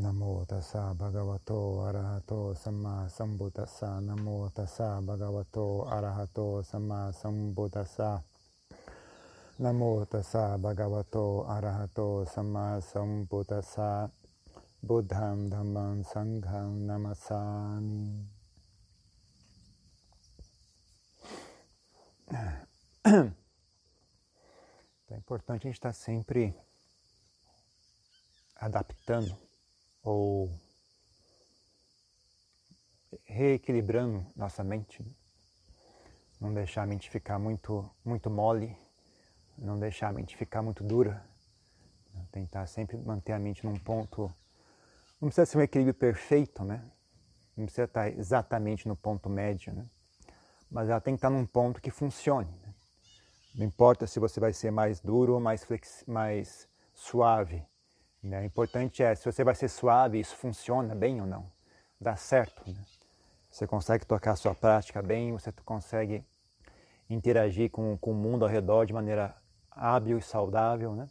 Namo tassa bhagavato arahato samma sambuddhassa. Namo tassa bhagavato arahato samma sambuddhassa. Namo tassa bhagavato arahato samma sambuddhassa. Buddham dhammam sangham namasami. Então é importante a gente estar sempre adaptando ou reequilibrando nossa mente. Não deixar a mente ficar muito, muito mole, não deixar a mente ficar muito dura. Tentar sempre manter a mente num ponto. Não precisa ser um equilíbrio perfeito, né? Não precisa estar exatamente no ponto médio, né? Mas ela tem que estar num ponto que funcione. Né? Não importa se você vai ser mais duro ou mais, flex... mais suave. Né? O importante é se você vai ser suave, isso funciona bem ou não. Dá certo. Né? Você consegue tocar a sua prática bem, você consegue interagir com, com o mundo ao redor de maneira hábil e saudável. Né?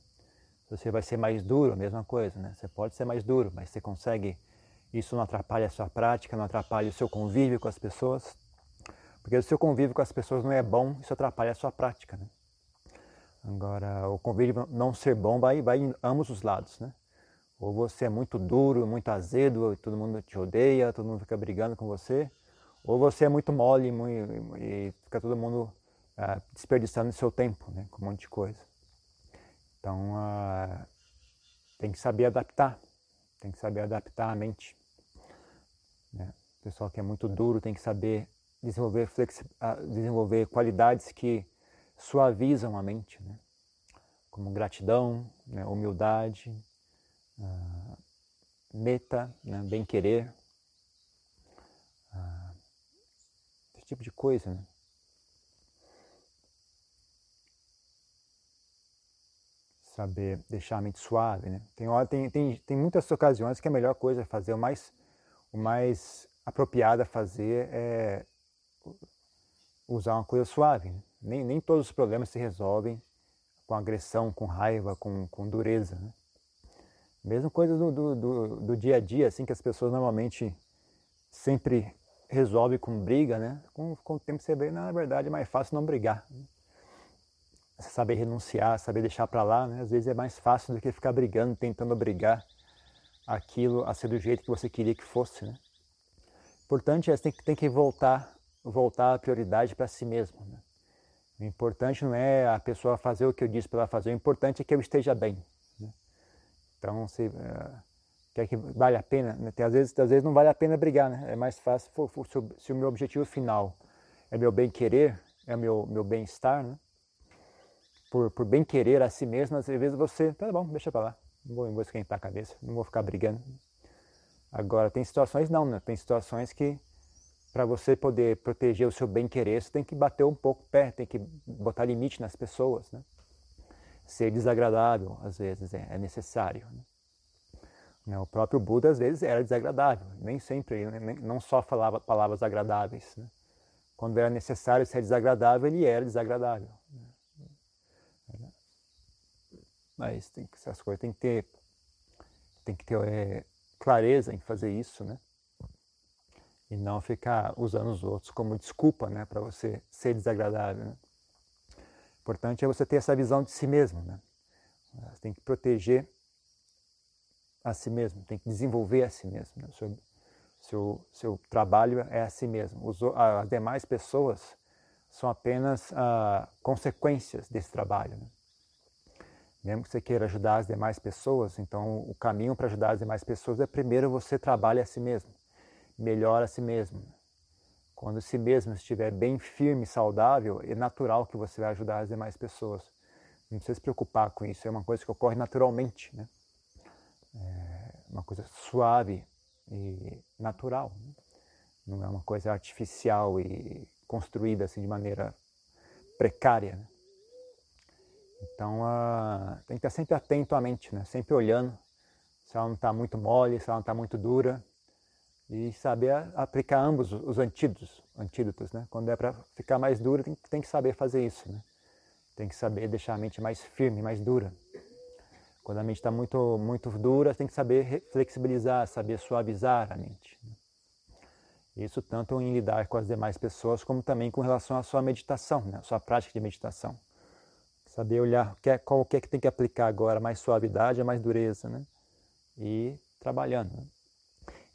Você vai ser mais duro, a mesma coisa. Né? Você pode ser mais duro, mas você consegue. Isso não atrapalha a sua prática, não atrapalha o seu convívio com as pessoas. Porque se o seu convívio com as pessoas não é bom, isso atrapalha a sua prática. Né? Agora, o convívio não ser bom vai, vai em ambos os lados, né? Ou você é muito duro, muito azedo, todo mundo te odeia, todo mundo fica brigando com você, ou você é muito mole muito, e fica todo mundo ah, desperdiçando seu tempo, né? Com um monte de coisa. Então, ah, tem que saber adaptar, tem que saber adaptar a mente. Né? O pessoal que é muito duro tem que saber desenvolver, ah, desenvolver qualidades que suavizam a mente, né? como gratidão, né? humildade, uh, meta, né? bem-querer, uh, esse tipo de coisa. Né? Saber deixar a mente suave. Né? Tem, tem, tem, tem muitas ocasiões que a melhor coisa a fazer, o mais, o mais apropriado a fazer é usar uma coisa suave. Né? Nem, nem todos os problemas se resolvem com agressão, com raiva, com, com dureza. Né? Mesmo coisas do, do, do, do, dia a dia, assim, que as pessoas normalmente sempre resolvem com briga, né? Com, com o tempo você vê, na verdade, é mais fácil não brigar. Né? Saber renunciar, saber deixar para lá, né? Às vezes é mais fácil do que ficar brigando, tentando obrigar aquilo a ser do jeito que você queria que fosse, né? Importante é, você tem que, tem que voltar, voltar a prioridade para si mesmo, né? O importante não é a pessoa fazer o que eu disse para ela fazer, o importante é que eu esteja bem. Então, se uh, quer que vale a pena, né? Tem, às, vezes, às vezes não vale a pena brigar, né? é mais fácil for, for, se, se, o meu objetivo final é meu bem-querer, é meu, meu bem-estar, né? por, por bem-querer a si mesmo, às vezes você, tá bom, deixa para lá, não vou, não vou esquentar a cabeça, não vou ficar brigando. Agora, tem situações não, né? tem situações que para você poder proteger o seu bem-querer, você tem que bater um pouco o pé, tem que botar limite nas pessoas, né? Ser desagradável, às vezes, é, é necessário. Né? né? O próprio Buda, às vezes, era desagradável, nem sempre, né? não só falava palavras agradáveis. Quando era necessário ser desagradável, ele era desagradável. Mas tem que, essas coisas tem que ter, tem que ter é, clareza em fazer isso, né? e não ficar usando os outros como desculpa né, para você ser desagradável. Né? Importante é você ter essa visão de si mesmo. Né? Você tem que proteger a si mesmo, tem que desenvolver a si mesmo. Né? Seu, seu, seu trabalho é a si mesmo. Os, as demais pessoas são apenas ah, consequências desse trabalho. Né? Mesmo que você queira ajudar as demais pessoas, então o caminho para ajudar as demais pessoas é primeiro você trabalha a si mesmo melhora a si mesmo. Quando si mesmo estiver bem firme, saudável, é natural que você vai ajudar as demais pessoas. Não precisa se preocupar com isso, é uma coisa que ocorre naturalmente, né? É uma coisa suave e natural. Né? Não é uma coisa artificial e construída assim de maneira precária. Né? Então uh, tem que estar sempre atento à mente, né? sempre olhando se ela não está muito mole, se ela não está muito dura, e saber aplicar ambos os antídotos, antídotos, né? Quando é para ficar mais dura, tem, tem, que saber fazer isso, né? Tem que saber deixar a mente mais firme, mais dura. Quando a mente está muito, muito dura, tem que saber flexibilizar, saber suavizar a mente. Né? Isso tanto em lidar com as demais pessoas, como também com relação à sua meditação, né? sua prática de meditação. Saber olhar qual que é que tem que aplicar agora, mais suavidade mais dureza, né? E trabalhando. Né?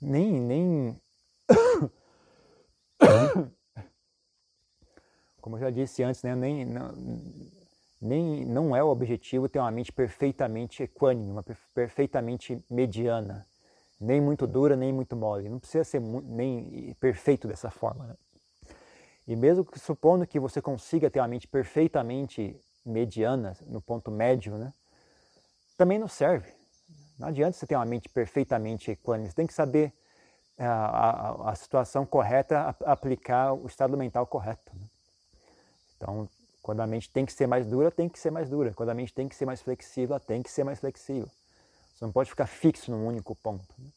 Nem, nem... Como eu já disse antes, né? nem, não, nem, não é o objetivo ter uma mente perfeitamente equânime, uma perfeitamente mediana nem muito dura, nem muito mole. Não precisa ser nem perfeito dessa forma. Né? E mesmo que, supondo que você consiga ter uma mente perfeitamente mediana, no ponto médio, né? também não serve. Não adianta você ter uma mente perfeitamente equânime. Você tem que saber a, a, a situação correta, a, aplicar o estado mental correto. Né? Então, quando a mente tem que ser mais dura, tem que ser mais dura. Quando a mente tem que ser mais flexível, tem que ser mais flexível. Você não pode ficar fixo num único ponto. Né?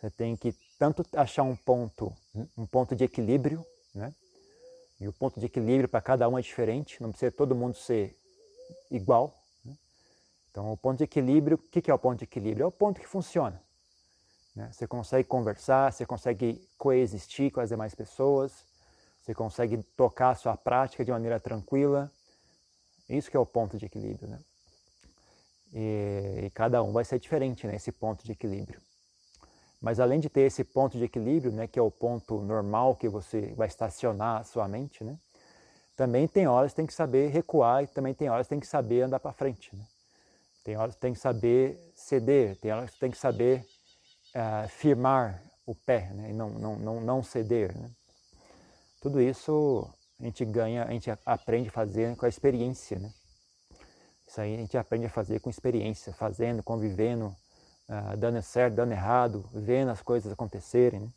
Você tem que tanto achar um ponto, um ponto de equilíbrio, né? E o ponto de equilíbrio para cada um é diferente, não precisa todo mundo ser igual. Então, o ponto de equilíbrio, o que é o ponto de equilíbrio? É o ponto que funciona. Né? Você consegue conversar, você consegue coexistir com as demais pessoas, você consegue tocar a sua prática de maneira tranquila. Isso que é o ponto de equilíbrio. Né? E, e, cada um vai ser diferente nesse né, ponto de equilíbrio. Mas além de ter esse ponto de equilíbrio, né, que é o ponto normal que você vai estacionar a sua mente, né, também tem horas que tem que saber recuar e também tem horas que tem que saber andar para frente. Né? Tem horas que tem que saber ceder, tem horas que tem que saber uh, firmar o pé né, e não, não, não, não ceder. Né? Tudo isso a gente ganha, a gente aprende a fazer com a experiência. Né? Isso aí a gente aprende a fazer com experiência, fazendo, convivendo, uh, dando certo, dando errado, vendo as coisas acontecerem. Né?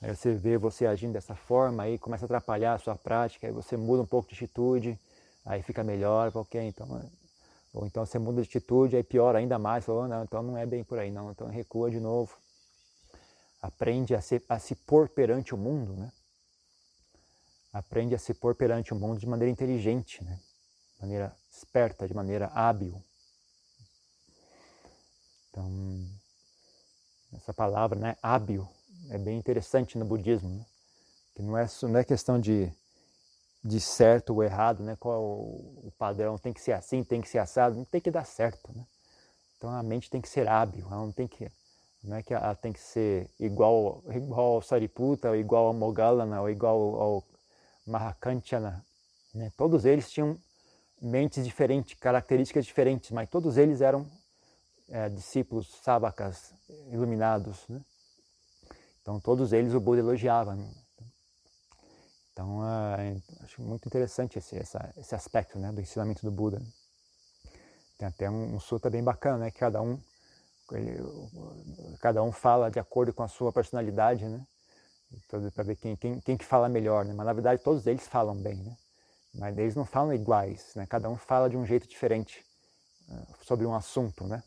Aí você vê você agindo dessa forma, aí começa a atrapalhar a sua prática, aí você muda um pouco de atitude, aí fica melhor, ok, então... Ou então você muda de atitude, aí piora ainda mais, falou, não, então não é bem por aí não, então recua de novo. Aprende a se, a se pôr perante o mundo, né? Aprende a se pôr perante o mundo de maneira inteligente, né? De maneira esperta, de maneira hábil. Então, essa palavra, né, hábil, é bem interessante no budismo, né? que não é, não é questão de, de certo ou errado, né? qual o, padrão, tem que ser assim, tem que ser assado, não tem que dar certo. Né? Então a mente tem que ser hábil, ela não tem que, não é que ela tem que ser igual, igual ao Sariputta, ou igual ao Moggallana, ou igual ao Mahakanchana. Né? Todos eles tinham mentes diferentes, características diferentes, mas todos eles eram é, discípulos sábacas iluminados. Né? Então, todos eles o Buda elogiava. Né? Então, é, acho muito interessante esse, essa, esse aspecto né, do ensinamento do Buda. Tem até um, um sutta bem bacana, né, que cada um, cada um fala de acordo com a sua personalidade, né? Para ver quem, quem, quem que fala melhor, né? Mas na verdade todos eles falam bem, né? Mas eles não falam iguais, né? Cada um fala de um jeito diferente uh, sobre um assunto, né?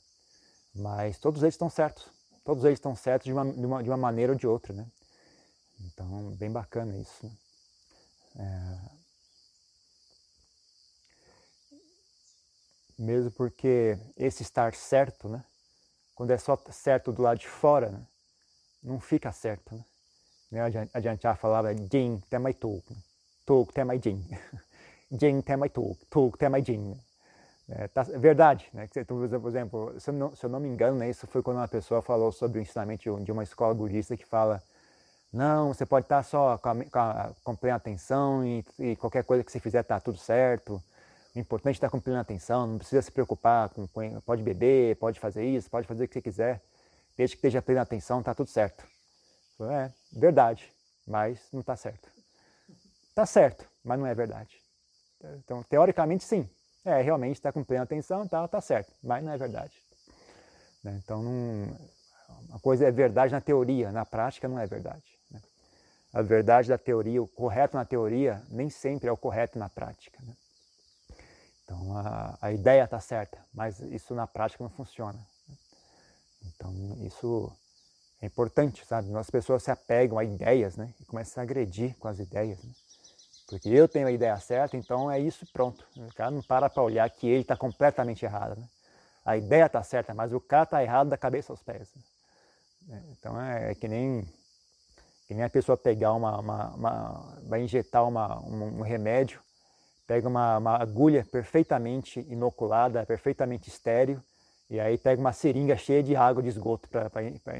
Mas todos eles estão certos. Todos eles estão certos de uma, de uma, de uma maneira ou de outra, né? Então, bem bacana isso. Né? É... Mesmo porque esse estar certo, né? Quando é só certo do lado de fora, né? não fica certo, né? Adiante a falava Jin temai tuk, tuk temai Jin. Jin temai tuk, tuk temai Jin. É, tá, é verdade, né? Por exemplo, se eu, não, se eu não me engano, né, isso foi quando uma pessoa falou sobre o ensinamento de uma escola budista que fala não, você pode estar só com, a, com, plena atenção e, e, qualquer coisa que você fizer está tudo certo. O importante é estar com plena atenção, não precisa se preocupar, com, com, pode beber, pode fazer isso, pode fazer o que você quiser, desde que esteja plena atenção, está tudo certo. É, verdade, mas não está certo. Está certo, mas não é verdade. Então, teoricamente, sim. É, realmente está com plena atenção, tá, tá certo, mas não é verdade. Né? Então, não, uma coisa é verdade na teoria, na prática não é verdade. A verdade da teoria, o correto na teoria, nem sempre é o correto na prática. Né? Então, a, a ideia está certa, mas isso na prática não funciona. Né? Então, isso é importante, sabe? As pessoas se apegam a ideias, né? E começam a agredir com as ideias, né? Porque eu tenho a ideia certa, então é isso pronto. O cara não para para olhar que ele está completamente errado, né? a ideia está certa, mas o cara está errado da cabeça aos pés. Né? Então é, é, que nem que nem a pessoa pegar uma, uma, uma vai injetar uma, um, um remédio, pega uma, uma, agulha perfeitamente inoculada, perfeitamente estéreo, e aí pega uma seringa cheia de água de esgoto para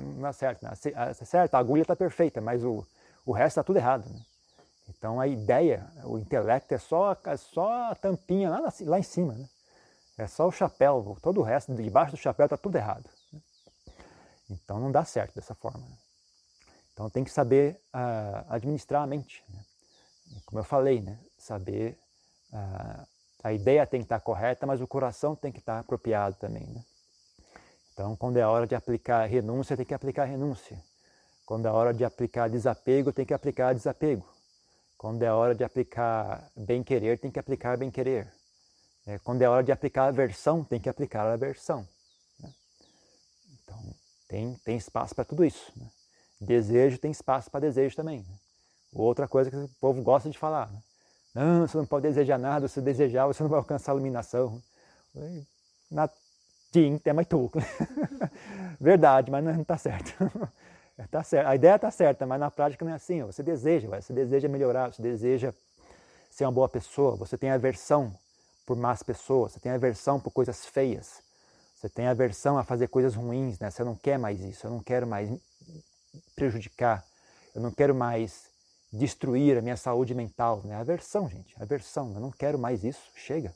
não dar certo. Né? Certo, a agulha está perfeita, mas o, o resto está tudo errado. Né? Então a ideia, o intelecto é só, é só a tampinha lá, lá em cima. Né? É só o chapéu, todo o resto, debaixo do chapéu está tudo errado. Né? Então não dá certo dessa forma. Né? Então tem que saber uh, administrar a mente. Né? Como eu falei, né? saber. Uh, a ideia tem que estar correta, mas o coração tem que estar apropriado também. Né? Então, quando é hora de aplicar renúncia, tem que aplicar renúncia. Quando é hora de aplicar desapego, tem que aplicar desapego. Quando é hora de aplicar bem-querer, tem que aplicar bem-querer. É, quando é hora de aplicar aversão, tem que aplicar a aversão. Né? Então, tem, tem espaço para tudo isso. Né? Desejo tem espaço para desejo também. Né? Outra coisa que o povo gosta de falar. Né? Não, você não pode desejar nada, se desejar você não vai alcançar a iluminação. Na tinta é mais tudo. Verdade, mas não está certo. tá certo. A ideia está certa, mas na prática não é assim. Você deseja, você deseja melhorar, você deseja ser uma boa pessoa, você tem aversão por más pessoas, você tem aversão por coisas feias, você tem aversão a fazer coisas ruins, né? Você não quer mais isso, eu não quero mais prejudicar, eu não quero mais destruir a minha saúde mental, né? Aversão, gente, aversão, eu não quero mais isso, chega.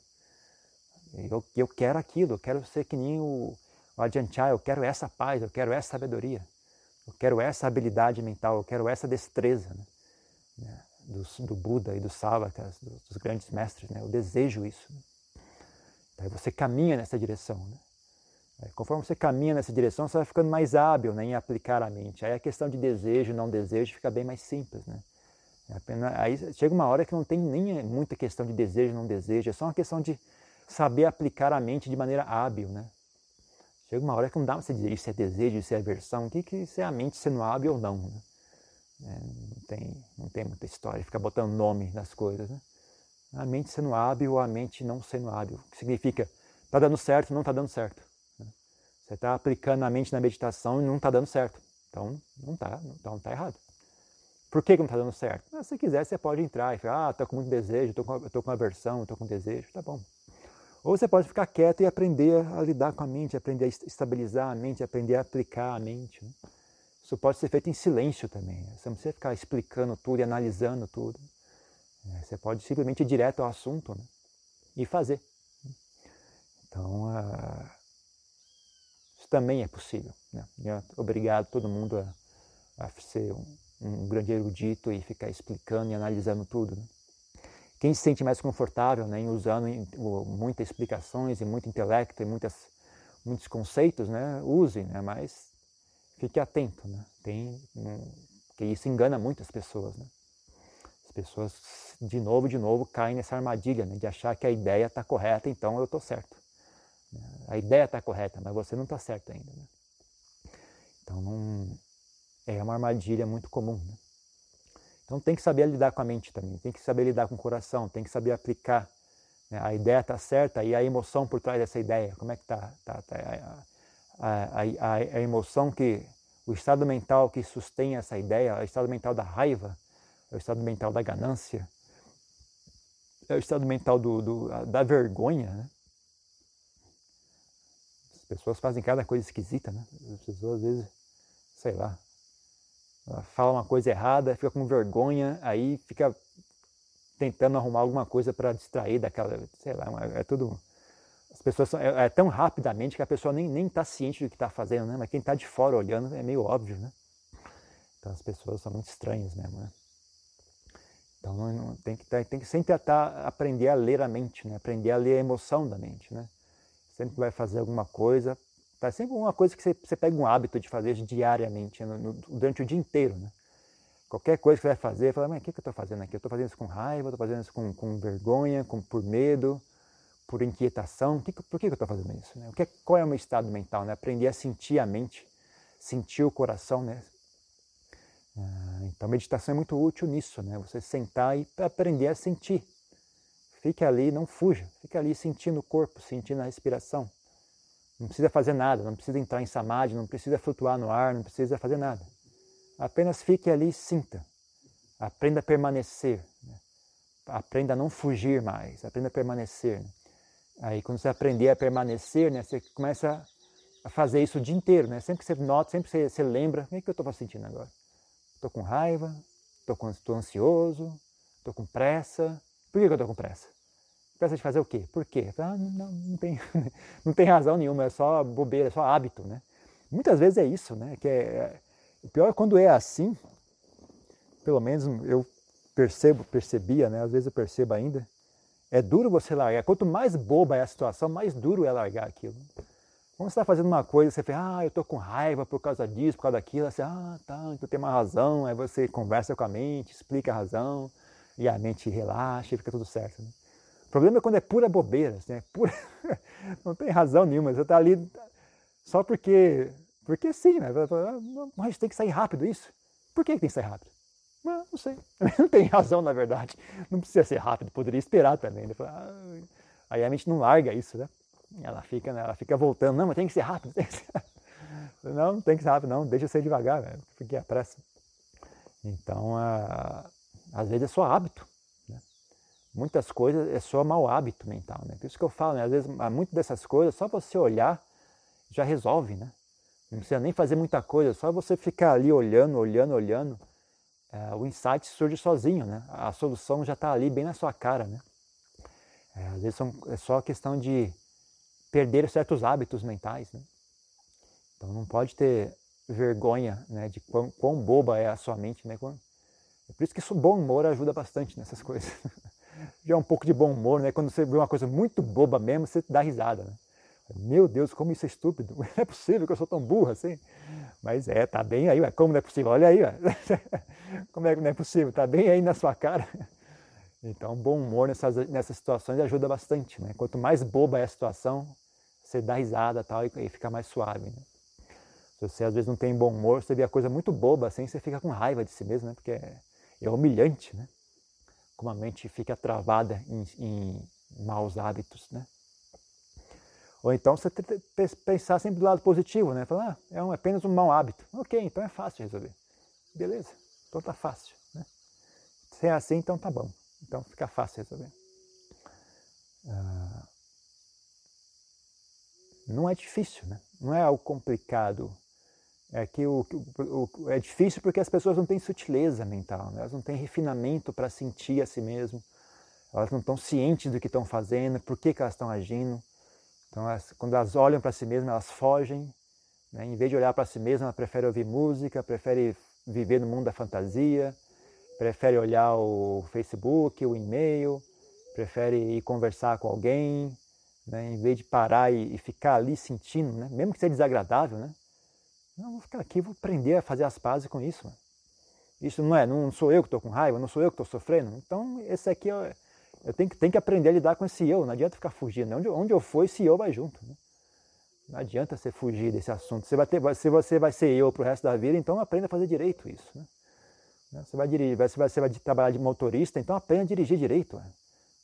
Eu, eu quero aquilo, eu quero ser que nem o, o Adianchai, eu quero essa paz, eu quero essa sabedoria. Eu quero essa habilidade mental, eu quero essa destreza né? né do, do, Buda e do Savakas, dos grandes mestres. Né? Eu desejo isso. Né? Aí você caminha nessa direção. Né? Aí, conforme você caminha nessa direção, você vai ficando mais hábil né, em aplicar a mente. Aí a questão de desejo não desejo fica bem mais simples. Né? É aí chega uma hora que não tem nem muita questão de desejo não desejo, é só uma questão de saber aplicar a mente de maneira hábil. Né? Chega uma hora que não dá para você dizer isso é desejo, isso é aversão, o que, que isso é a mente sendo hábil ou não. Né? É, não, tem, não tem muita história, fica botando nome nas coisas. Né? A mente sendo hábil ou a mente não sendo hábil, que significa está dando certo ou não está dando certo. Né? Você está aplicando a mente na meditação e não está dando certo. Então não está, então está errado. Por que, que não está dando certo? Ah, se quiser, você pode entrar e falar, ah, estou com muito desejo, estou com, com aversão, estou com desejo, tá bom. Ou você pode ficar quieto e aprender a lidar com a mente, aprender a estabilizar a mente, aprender a aplicar a mente. Né? Isso pode ser feito em silêncio também. Né? Você não precisa ficar explicando tudo e analisando tudo. Né? Você pode simplesmente ir direto ao assunto né? e fazer. Então, uh, isso também é possível. Né? Obrigado todo mundo a, a ser um, um, grande erudito e ficar explicando e analisando tudo. Né? Quem se sente mais confortável né, em usando muitas explicações e muito intelecto e muitas, muitos conceitos, né, use, né, mas fique atento. Né, tem, que isso engana muitas pessoas. Né. As pessoas, de novo, de novo, caem nessa armadilha né, de achar que a ideia está correta, então eu estou certo. A ideia está correta, mas você não está certo ainda. Né. Então, não, é uma armadilha muito comum. Né. Então tem que saber lidar com a mente também, tem que saber lidar com o coração, tem que saber aplicar. Né? A ideia está certa e a emoção por trás dessa ideia, como é que está? Tá, tá, a, a, a, a, emoção que, o estado mental que sustém essa ideia, é o estado mental da raiva, é o estado mental da ganância, é o estado mental do, do da vergonha. Né? As pessoas fazem cada coisa esquisita, né? As pessoas às vezes, sei lá, fala uma coisa errada, fica com vergonha, aí fica tentando arrumar alguma coisa para distrair daquela, sei lá, é tudo. As pessoas são, é, é, tão rapidamente que a pessoa nem nem está ciente do que está fazendo, né? Mas quem está de fora olhando é meio óbvio, né? Então as pessoas são muito estranhas mesmo, né? Então não, não, tem que tem que sempre atar, aprender a ler a mente, né? Aprender a ler a emoção da mente, né? Sempre vai fazer alguma coisa, Tá sempre uma coisa que você, você pega um hábito de fazer diariamente, no, no, durante o dia inteiro. Né? Qualquer coisa que você vai fazer, fala, mas o que, que eu estou fazendo aqui? Eu estou fazendo isso com raiva, estou fazendo isso com, com vergonha, com, por medo, por inquietação. Que, por que, que eu estou fazendo isso? Né? O que, qual é o meu estado mental? Né? Aprender a sentir a mente, sentir o coração. Né? Ah, então, meditação é muito útil nisso, né? Você sentar e aprender a sentir. Fique ali, não fuja. Fique ali sentindo o corpo, sentindo a respiração. Não precisa fazer nada, não precisa entrar em samadhi, não precisa flutuar no ar, não precisa fazer nada. Apenas fique ali e sinta. Aprenda a permanecer. Né? Aprenda a não fugir mais, aprenda a permanecer. Né? Aí quando você aprender a permanecer, né, você começa a fazer isso o dia inteiro. Né? Sempre que você nota, sempre que você, você lembra, o que, é que eu estou sentindo agora? Estou com raiva, estou ansioso, estou com pressa. Por que, que eu estou com pressa? Pressa de fazer o quê? Por quê? Ah, não, não, tem, não tem razão nenhuma, é só bobeira, é só hábito. Né? Muitas vezes é isso, né? que é o pior é quando é assim, pelo menos eu percebo, percebia, né? às vezes eu percebo ainda, é duro você largar. Quanto mais boba é a situação, mais duro é largar aquilo. Quando você está fazendo uma coisa, você fala, ah, eu estou com raiva por causa disso, por causa daquilo, você, ah, tá, então tem uma razão, aí você conversa com a mente, explica a razão, e a mente relaxa e fica tudo certo. Né? Problema é quando é pura bobeira, assim, é pura... não tem razão nenhuma, você está ali só porque porque sim, né? Mas tem que sair rápido isso. Por que tem que sair rápido? Não, não sei. Não tem razão, na verdade. Não precisa ser rápido, poderia esperar também. Né? Aí a mente não larga isso, né? Ela fica, né? ela fica voltando. Não, mas tem que ser rápido. Tem que ser. Não, não tem que ser rápido, não. Deixa ser devagar, né? Porque é pressa. Então, às vezes é só hábito. Muitas coisas é só mau hábito mental, né? Por isso que eu falo, né? Às vezes, muitas dessas coisas, só você olhar já resolve, né? Não precisa nem fazer muita coisa, só você ficar ali olhando, olhando, olhando, é, o insight surge sozinho, né? A solução já está ali bem na sua cara, né? É, às vezes são, é só questão de perder certos hábitos mentais, né? Então não pode ter vergonha né, de quão, quão boba é a sua mente, né? É por isso que isso, bom humor ajuda bastante nessas coisas. Já é um pouco de bom humor, né? Quando você vê uma coisa muito boba mesmo, você dá risada, né? Meu Deus, como isso é estúpido. Não é possível que eu sou tão burro assim. Mas é, tá bem aí, ué. como não é possível? Olha aí, ué. como é que não é possível? Tá bem aí na sua cara. Então, bom humor nessas, nessas situações ajuda bastante, né? Quanto mais boba é a situação, você dá risada tal, e, e fica mais suave. Né? Se você às vezes não tem bom humor, você vê a coisa muito boba assim, você fica com raiva de si mesmo, né? Porque é, é humilhante, né? Como a mente fica travada em, em maus hábitos, né? Ou então você pensar sempre do lado positivo, né? Falar, ah, é um, apenas um mau hábito. Ok, então é fácil resolver. Beleza, então tá fácil. Né? Se é assim, então tá bom. Então fica fácil resolver. Ah, não é difícil, né? Não é algo complicado. É que o, o, o, é difícil porque as pessoas não têm sutileza mental, né? elas não têm refinamento para sentir a si mesmo, elas não estão cientes do que estão fazendo, por que, que elas estão agindo. Então, elas, quando elas olham para si mesmas, elas fogem. Né? Em vez de olhar para si mesma, ela prefere ouvir música, prefere viver no mundo da fantasia, prefere olhar o Facebook, o e-mail, prefere ir conversar com alguém, né? em vez de parar e, e, ficar ali sentindo, né? mesmo que seja desagradável, né? Não, vou ficar aqui, vou aprender a fazer as pazes com isso. Isso não é, não sou eu que estou com raiva, não sou eu que estou sofrendo. Então, esse aqui é, eu tenho que, tenho que aprender a lidar com esse eu, não adianta ficar fugindo. Onde, onde eu for, esse eu vai junto. Né? Não adianta você fugir desse assunto. Você vai ter, se você vai ser eu para o resto da vida, então aprenda a fazer direito isso. Né? Você vai dirigir, você vai, você vai trabalhar de motorista, então aprenda a dirigir direito. Né?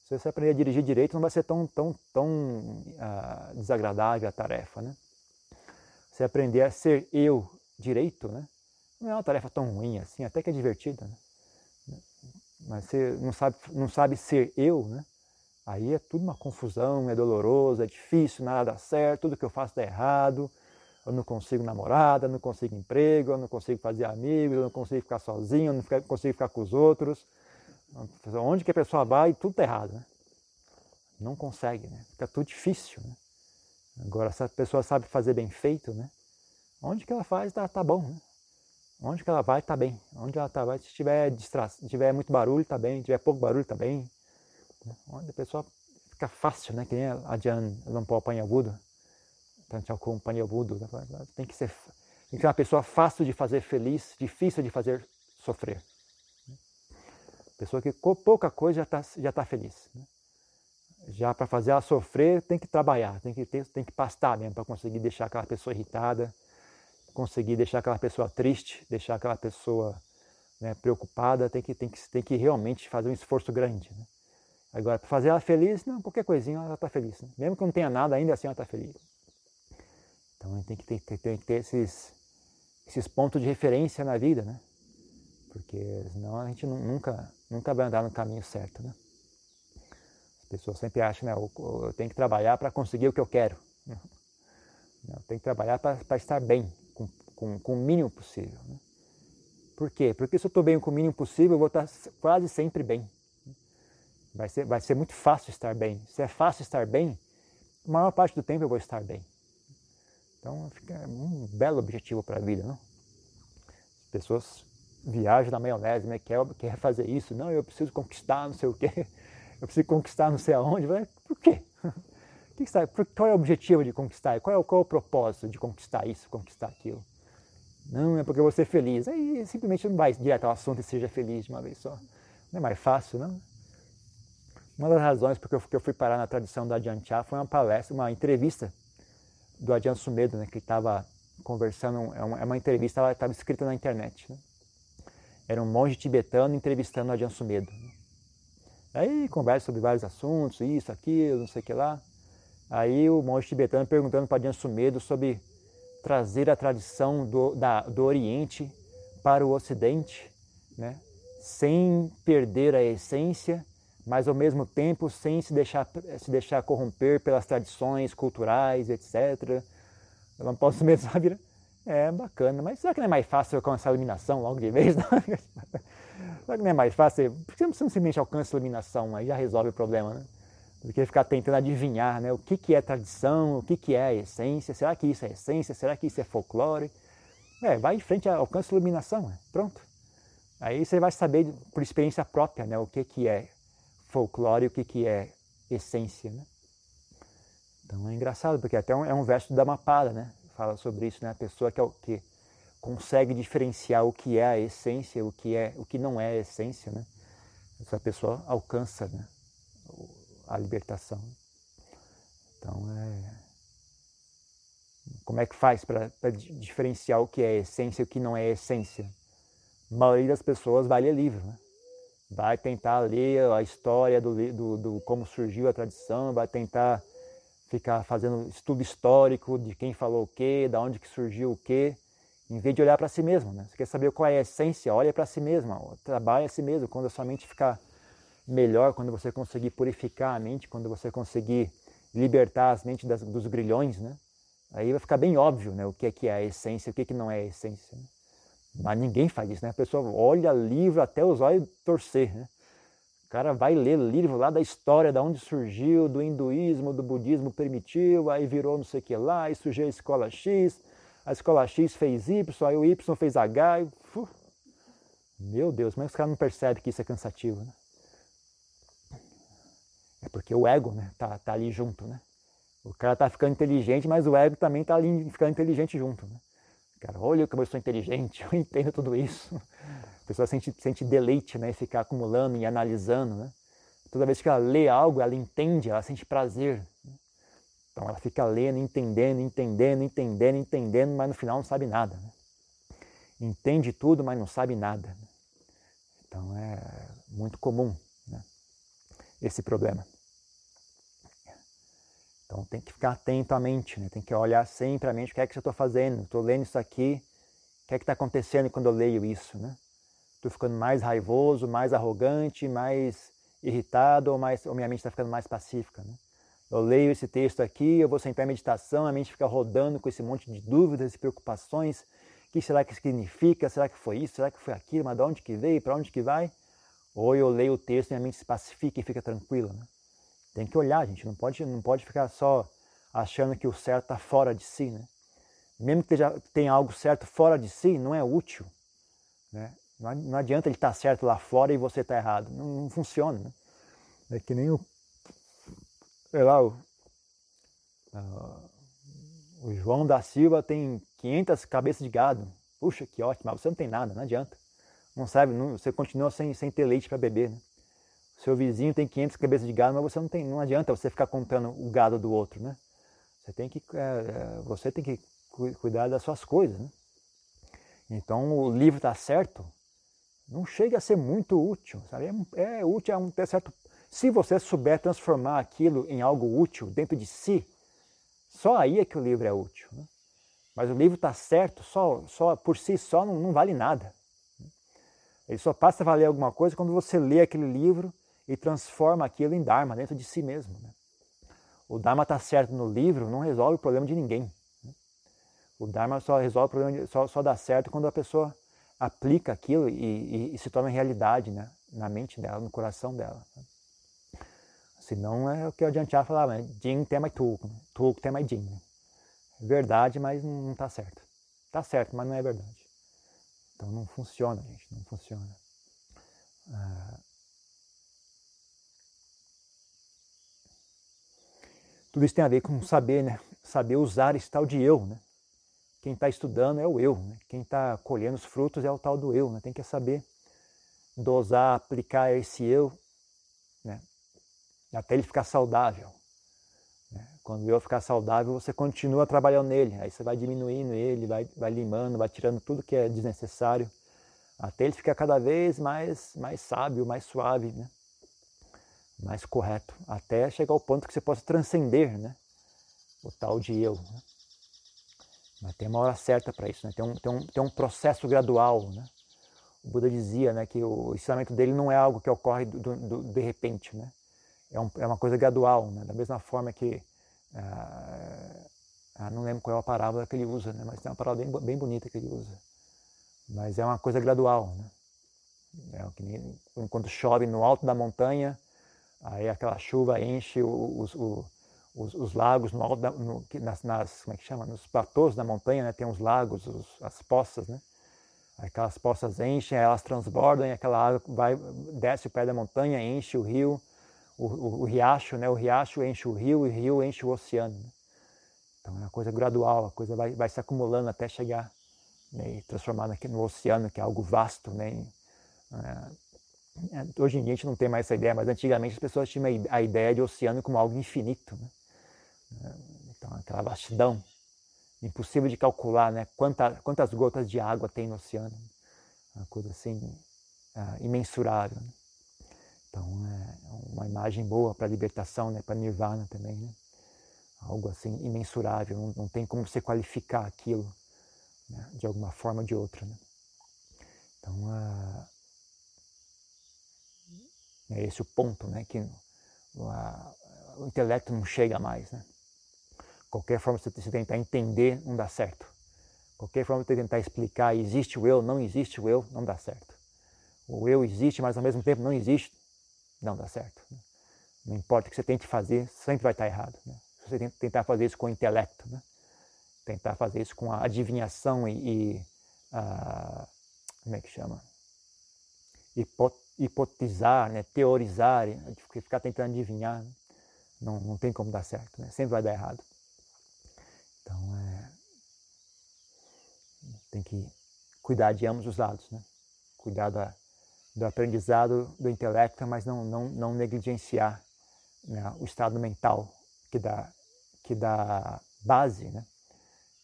Se você aprender a dirigir direito, não vai ser tão, tão, tão ah, desagradável a tarefa. Né? Você aprender a ser eu direito, né? não é uma tarefa tão ruim assim, até que é divertida. Né? mas você não sabe, não sabe ser eu, né? Aí é tudo uma confusão, é doloroso, é difícil, nada dá certo, tudo que eu faço dá errado, eu não consigo namorada, eu não consigo emprego, eu não consigo fazer amigos, eu não consigo ficar sozinho, eu não consigo ficar com os outros. Onde que a pessoa vai, tudo está errado, né? Não consegue, né? Fica tudo difícil, né? Agora, se a pessoa sabe fazer bem feito, né? Onde que ela faz, tá, tá bom, né? Onde que ela vai, está bem. Onde ela tá, vai, se tiver, distra... se tiver muito barulho, está bem. Se tiver pouco barulho, está bem. Onde a pessoa fica fácil, né? Que nem a Jan Lampol Panhabudo. Tanchakun Panhabudo. Tem que ser tem que ser uma pessoa fácil de fazer feliz, difícil de fazer sofrer. Pessoa que com pouca coisa já está já tá feliz. Né? Já para fazer ela sofrer, tem que trabalhar, tem que, ter, tem que pastar mesmo para conseguir deixar aquela pessoa irritada, conseguir deixar aquela pessoa triste, deixar aquela pessoa né, preocupada, tem que, tem, que, tem que realmente fazer um esforço grande. Né? Agora, para fazer ela feliz, não, qualquer coisinha ela está feliz. Né? Mesmo que não tenha nada, ainda assim ela está feliz. Então a gente tem que ter, tem que ter esses, esses pontos de referência na vida, né? Porque senão a gente nunca, nunca vai andar no caminho certo, né? As pessoas sempre acham, né? Eu, tenho que trabalhar para conseguir o que eu quero. Não, tenho que trabalhar para estar bem, com, com, com, o mínimo possível. Né? Por quê? Porque se eu estou bem com o mínimo possível, eu vou estar quase sempre bem. Vai ser, vai ser muito fácil estar bem. Se é fácil estar bem, a maior parte do tempo eu vou estar bem. Então, fica um belo objetivo para a vida, não? As pessoas viajam na maionese, né? Quer, quer fazer isso. Não, eu preciso conquistar não sei o quê. Eu preciso conquistar não sei aonde. Por quê? Qual é o objetivo de conquistar? Qual é o, qual é o propósito de conquistar isso, conquistar aquilo? Não, é porque eu vou ser feliz. Aí simplesmente não vai direto ao assunto e seja feliz de uma vez só. Não é mais fácil, não? Uma das razões porque eu fui parar na tradição do Ajahn Chah foi uma palestra, uma entrevista do Ajahn Sumedho, né, que estava conversando, é uma, é uma entrevista, ela estava escrita na internet. Né? Era um monge tibetano entrevistando o Ajahn Sumedho. Né? Aí conversa sobre vários assuntos, isso, aquilo, não sei o que lá. Aí o monge tibetano perguntando para Ajahn Sumedho sobre trazer a tradição do, da, do Oriente para o Ocidente, né? sem perder a essência mas ao mesmo tempo sem se deixar, se deixar corromper pelas tradições culturais, etc. Eu não posso mesmo, sabe? É bacana, mas será que não é mais fácil alcançar a iluminação logo de vez? Não? Será que não é mais fácil? Por que você simplesmente alcança a iluminação, aí já resolve o problema, né? Do que ficar tentando adivinhar né? o que, que é tradição, o que, que é a essência, será que isso é essência, será que isso é folclore? É, vai em frente, alcança a iluminação, né? pronto. Aí você vai saber por experiência própria né? o que, que é folclore o que, que é essência. Né? Então é engraçado, porque até é um verso da Mapada, né? Fala sobre isso, né? A pessoa que, é o, que consegue diferenciar o que é a essência, o que, é, o que não é a essência, né? Essa pessoa alcança né? a libertação. Então é. Como é que faz para diferenciar o que é essência e o que não é essência? A maioria das pessoas vai ler livro, né? vai tentar ler a história do, do, do, como surgiu a tradição, vai tentar ficar fazendo estudo histórico de quem falou o quê, da onde que surgiu o quê, em vez de olhar para si mesmo. Né? Você quer saber qual é a essência? Olha para si mesmo, trabalhe a si mesmo. Quando a sua mente ficar melhor, quando você conseguir purificar a mente, quando você conseguir libertar as mentes das, dos grilhões, né? aí vai ficar bem óbvio né? o que é, que é a essência, o que, é que não é a essência. Né? Mas ninguém faz isso, né? A pessoa olha livro até os olhos torcer, né? O cara vai ler livro lá da história, da onde surgiu, do hinduísmo, do budismo primitivo, aí virou não sei o que lá, aí surgiu a escola X, a escola X fez Y, aí o Y fez H, e, meu Deus, mas os caras não percebem que isso é cansativo, né? É porque o ego, né, tá, tá ali junto, né? O cara tá ficando inteligente, mas o ego também tá ali ficando inteligente junto, né? Cara, olha como eu sou inteligente, eu entendo tudo isso. A pessoa sente, sente deleite, né? Ficar acumulando e analisando, né? Toda vez que ela lê algo, ela entende, ela sente prazer. Então ela fica lendo, entendendo, entendendo, entendendo, entendendo, mas no final não sabe nada. Né? Entende tudo, mas não sabe nada. Então é muito comum né? esse problema. Então tem que ficar atento à mente, né? tem que olhar sempre a mente, o que é que eu estou fazendo? Estou lendo isso aqui, o que é que está acontecendo quando eu leio isso? Né? Estou ficando mais raivoso, mais arrogante, mais irritado ou, mais, ou minha mente está ficando mais pacífica? Né? Eu leio esse texto aqui, eu vou sentar em meditação, a mente fica rodando com esse monte de dúvidas e preocupações. O que será que significa? Será que foi isso? Será que foi aquilo? Mas de onde que veio? Para onde que vai? Ou eu leio o texto e a mente se pacifica e fica tranquila. Né? Tem que olhar, gente, não pode, não pode ficar só achando que o certo está fora de si, né? Mesmo que tenha algo certo fora de si, não é útil, né? Não adianta ele estar tá certo lá fora e você estar tá errado, não, não, funciona, né? É que nem o, sei lá, o, uh, o João da Silva tem 500 cabeças de gado, puxa, que ótimo, mas você não tem nada, não adianta, não sabe, não, você continua sem, sem ter leite para beber, né? Seu vizinho tem 500 cabeças de gado, mas você não tem, não adianta você ficar contando o gado do outro, né? Você tem que, é, é você tem que cuidar das suas coisas, né? Então o livro está certo, não chega a ser muito útil, sabe? É, é útil a um ter certo. Se você souber transformar aquilo em algo útil dentro de si, só aí é que o livro é útil. Né? Mas o livro está certo, só, só por si só não, não vale nada. Ele só passa a valer alguma coisa quando você lê aquele livro e transforma aquilo em Dharma dentro de si mesmo. Né? O Dharma está certo no livro não resolve o problema de ninguém. Né? O Dharma só resolve o problema, só, só dá certo quando a pessoa aplica aquilo e, e, e, se torna realidade né? na mente dela, no coração dela. Né? Senão é o que o Adiantia falava, né? Jin tem mais Tulku, né? Tem mais Jin. Verdade, mas não está certo. Está certo, mas não é verdade. Então não funciona, gente, não funciona. Ah, tudo isso tem a ver com saber, né? Saber usar esse tal de eu, né? Quem está estudando é o eu, né? Quem está colhendo os frutos é o tal do eu, né? Tem que saber dosar, aplicar esse eu, né? Até ele ficar saudável. Né? Quando eu ficar saudável, você continua trabalhando nele. Aí você vai diminuindo ele, vai, vai limando, vai tirando tudo que é desnecessário, até ele ficar cada vez mais, mais sábio, mais suave, né? mais correto, até chegar ao ponto que você possa transcender né? o tal de eu. Né? Mas tem uma hora certa para isso, né? tem, um, tem, um, tem um processo gradual. Né? O Buda dizia né, que o ensinamento dele não é algo que ocorre do, do, de repente, né? É, um, é uma coisa gradual, né? da mesma forma que. Ah, ah, não lembro qual é a parábola que ele usa, né? mas tem uma parábola bem, bem bonita que ele usa. Mas é uma coisa gradual. Né? É que nem, enquanto chove no alto da montanha, aí aquela chuva enche os, os, os, os lagos no alto da, no, nas, nas, como é que chama? nos platôs da montanha, né? tem os lagos, as poças, né? Aquelas poças enchem, elas transbordam e aquela água vai, desce o pé da montanha, enche o rio, o, o, o, riacho, né? O riacho enche o rio e o rio enche o oceano. Né? Então é uma coisa gradual, a coisa vai, vai se acumulando até chegar né? e transformar no oceano, que é algo vasto. Né? É, é, hoje em dia a gente não tem mais essa ideia, mas antigamente as pessoas tinham a ideia de oceano como algo infinito. Né? É, então aquela vastidão, impossível de calcular, né? Quanta, quantas gotas de água tem no oceano. Uma coisa assim, uh, imensurável. Né? Então é uma imagem boa para a libertação, né? para Nirvana também. Né? Algo assim imensurável, não, não tem como você qualificar aquilo né? de alguma forma ou de outra. Né? Então é esse o ponto né? que o intelecto não chega mais. Né? Qualquer forma que você tentar entender não dá certo. Qualquer forma você tentar explicar existe o eu, não existe o eu, não dá certo. O eu existe, mas ao mesmo tempo não existe, não dá certo. Né? Não importa o que você tente fazer, sempre vai estar errado. Né? Se você tentar fazer isso com o intelecto, né? tentar fazer isso com a adivinhação e, e a, como é que chama? Hipot, hipotizar, né? teorizar, ficar tentando adivinhar, né? não, não tem como dar certo, né? sempre vai dar errado. Então é, tem que cuidar de ambos os lados, né? cuidar da, do aprendizado do intelecto, mas não, não, não negligenciar né, o estado mental que dá, que dá base, né,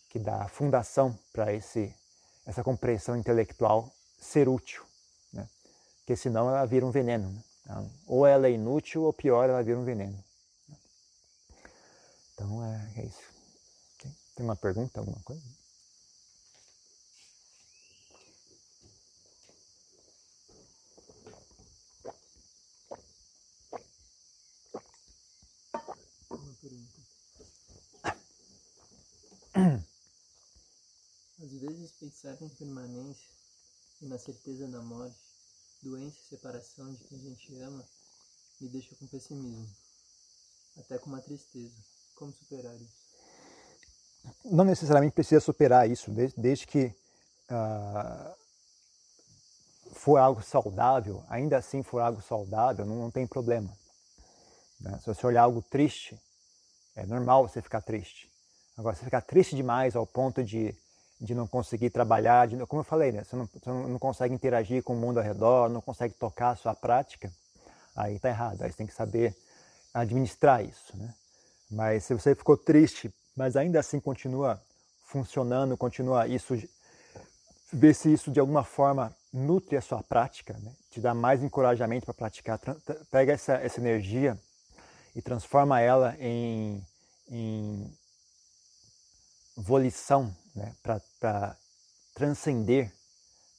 que dá fundação para essa compreensão intelectual ser útil. Né, porque senão ela vira um veneno. Né, então, ou ela é inútil, ou pior, ela vira um veneno. Então é, é isso. Tem, tem uma pergunta, alguma coisa? Às vezes pensar em permanência e na certeza da morte, doença e separação de quem a gente ama, me deixa com pessimismo, até com uma tristeza. Como superar isso? Não necessariamente precisa superar isso, desde, que uh, for algo saudável, ainda assim for algo saudável, não, não tem problema. Né? Se você olhar algo triste, é normal você ficar triste. Agora, se ficar triste demais ao ponto de, de não conseguir trabalhar, de, como eu falei, né? você, não, você não consegue interagir com o mundo ao redor, não consegue tocar a sua prática, aí está errado. Aí você tem que saber administrar isso. Né? Mas se você ficou triste, mas ainda assim continua funcionando, continua isso, ver se isso de alguma forma nutre a sua prática, né? te dá mais encorajamento para praticar, pega essa, essa energia e transforma ela em, em volição, né, para transcender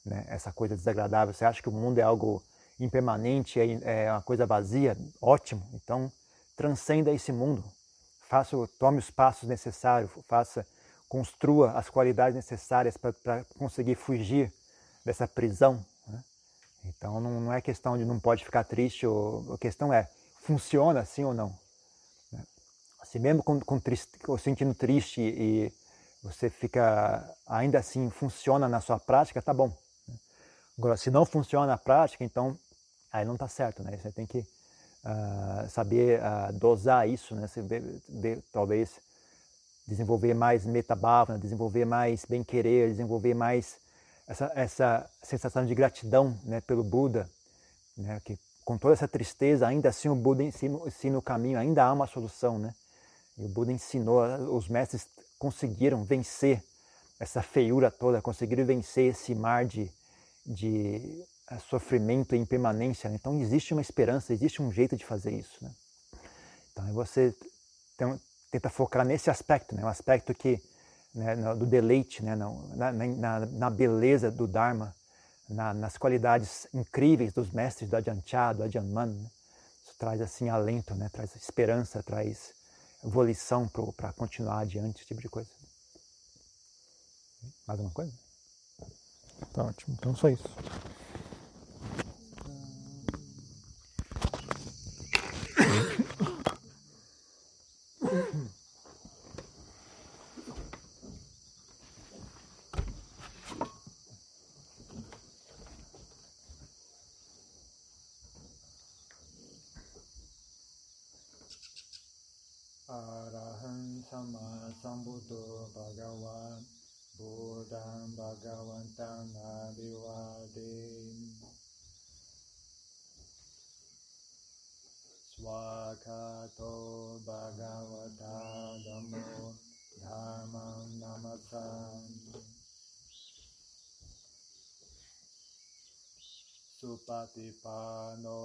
né, essa coisa desagradável. Você acha que o mundo é algo impermanente, é, é uma coisa vazia? Ótimo. Então, transcenda esse mundo. Faça, tome os passos necessários, faça, construa as qualidades necessárias para conseguir fugir dessa prisão. Né? Então, não, não, é questão de não pode ficar triste, ou, a questão é, funciona assim ou não? Né? Se mesmo com, com triste, sentindo triste e você fica, ainda assim, funciona na sua prática, tá bom. Agora, se não funciona na prática, então aí não está certo, né? Você tem que uh, saber uh, dosar isso, né? Você vê, vê, talvez desenvolver mais metabhavana, desenvolver mais bem-querer, desenvolver mais essa, essa sensação de gratidão né, pelo Buda, né? Que com toda essa tristeza, ainda assim o Buda ensina, ensina o caminho, ainda há uma solução, né? E o Buda ensinou, os mestres conseguiram vencer essa feiura toda, conseguiram vencer esse mar de, de eh, sofrimento e impermanência. Né? Então existe uma esperança, existe um jeito de fazer isso. Né? Então você tem, tenta focar nesse aspecto, né? o aspecto que né, do deleite, né? na, na, na beleza do Dharma, na, nas qualidades incríveis dos mestres do Ajahn do Ajahn Man. Né? Isso traz assim alento, né? traz esperança, traz volição para continuar adiante, esse tipo de coisa. Mais alguma coisa? Tá ótimo, então só isso. Stefano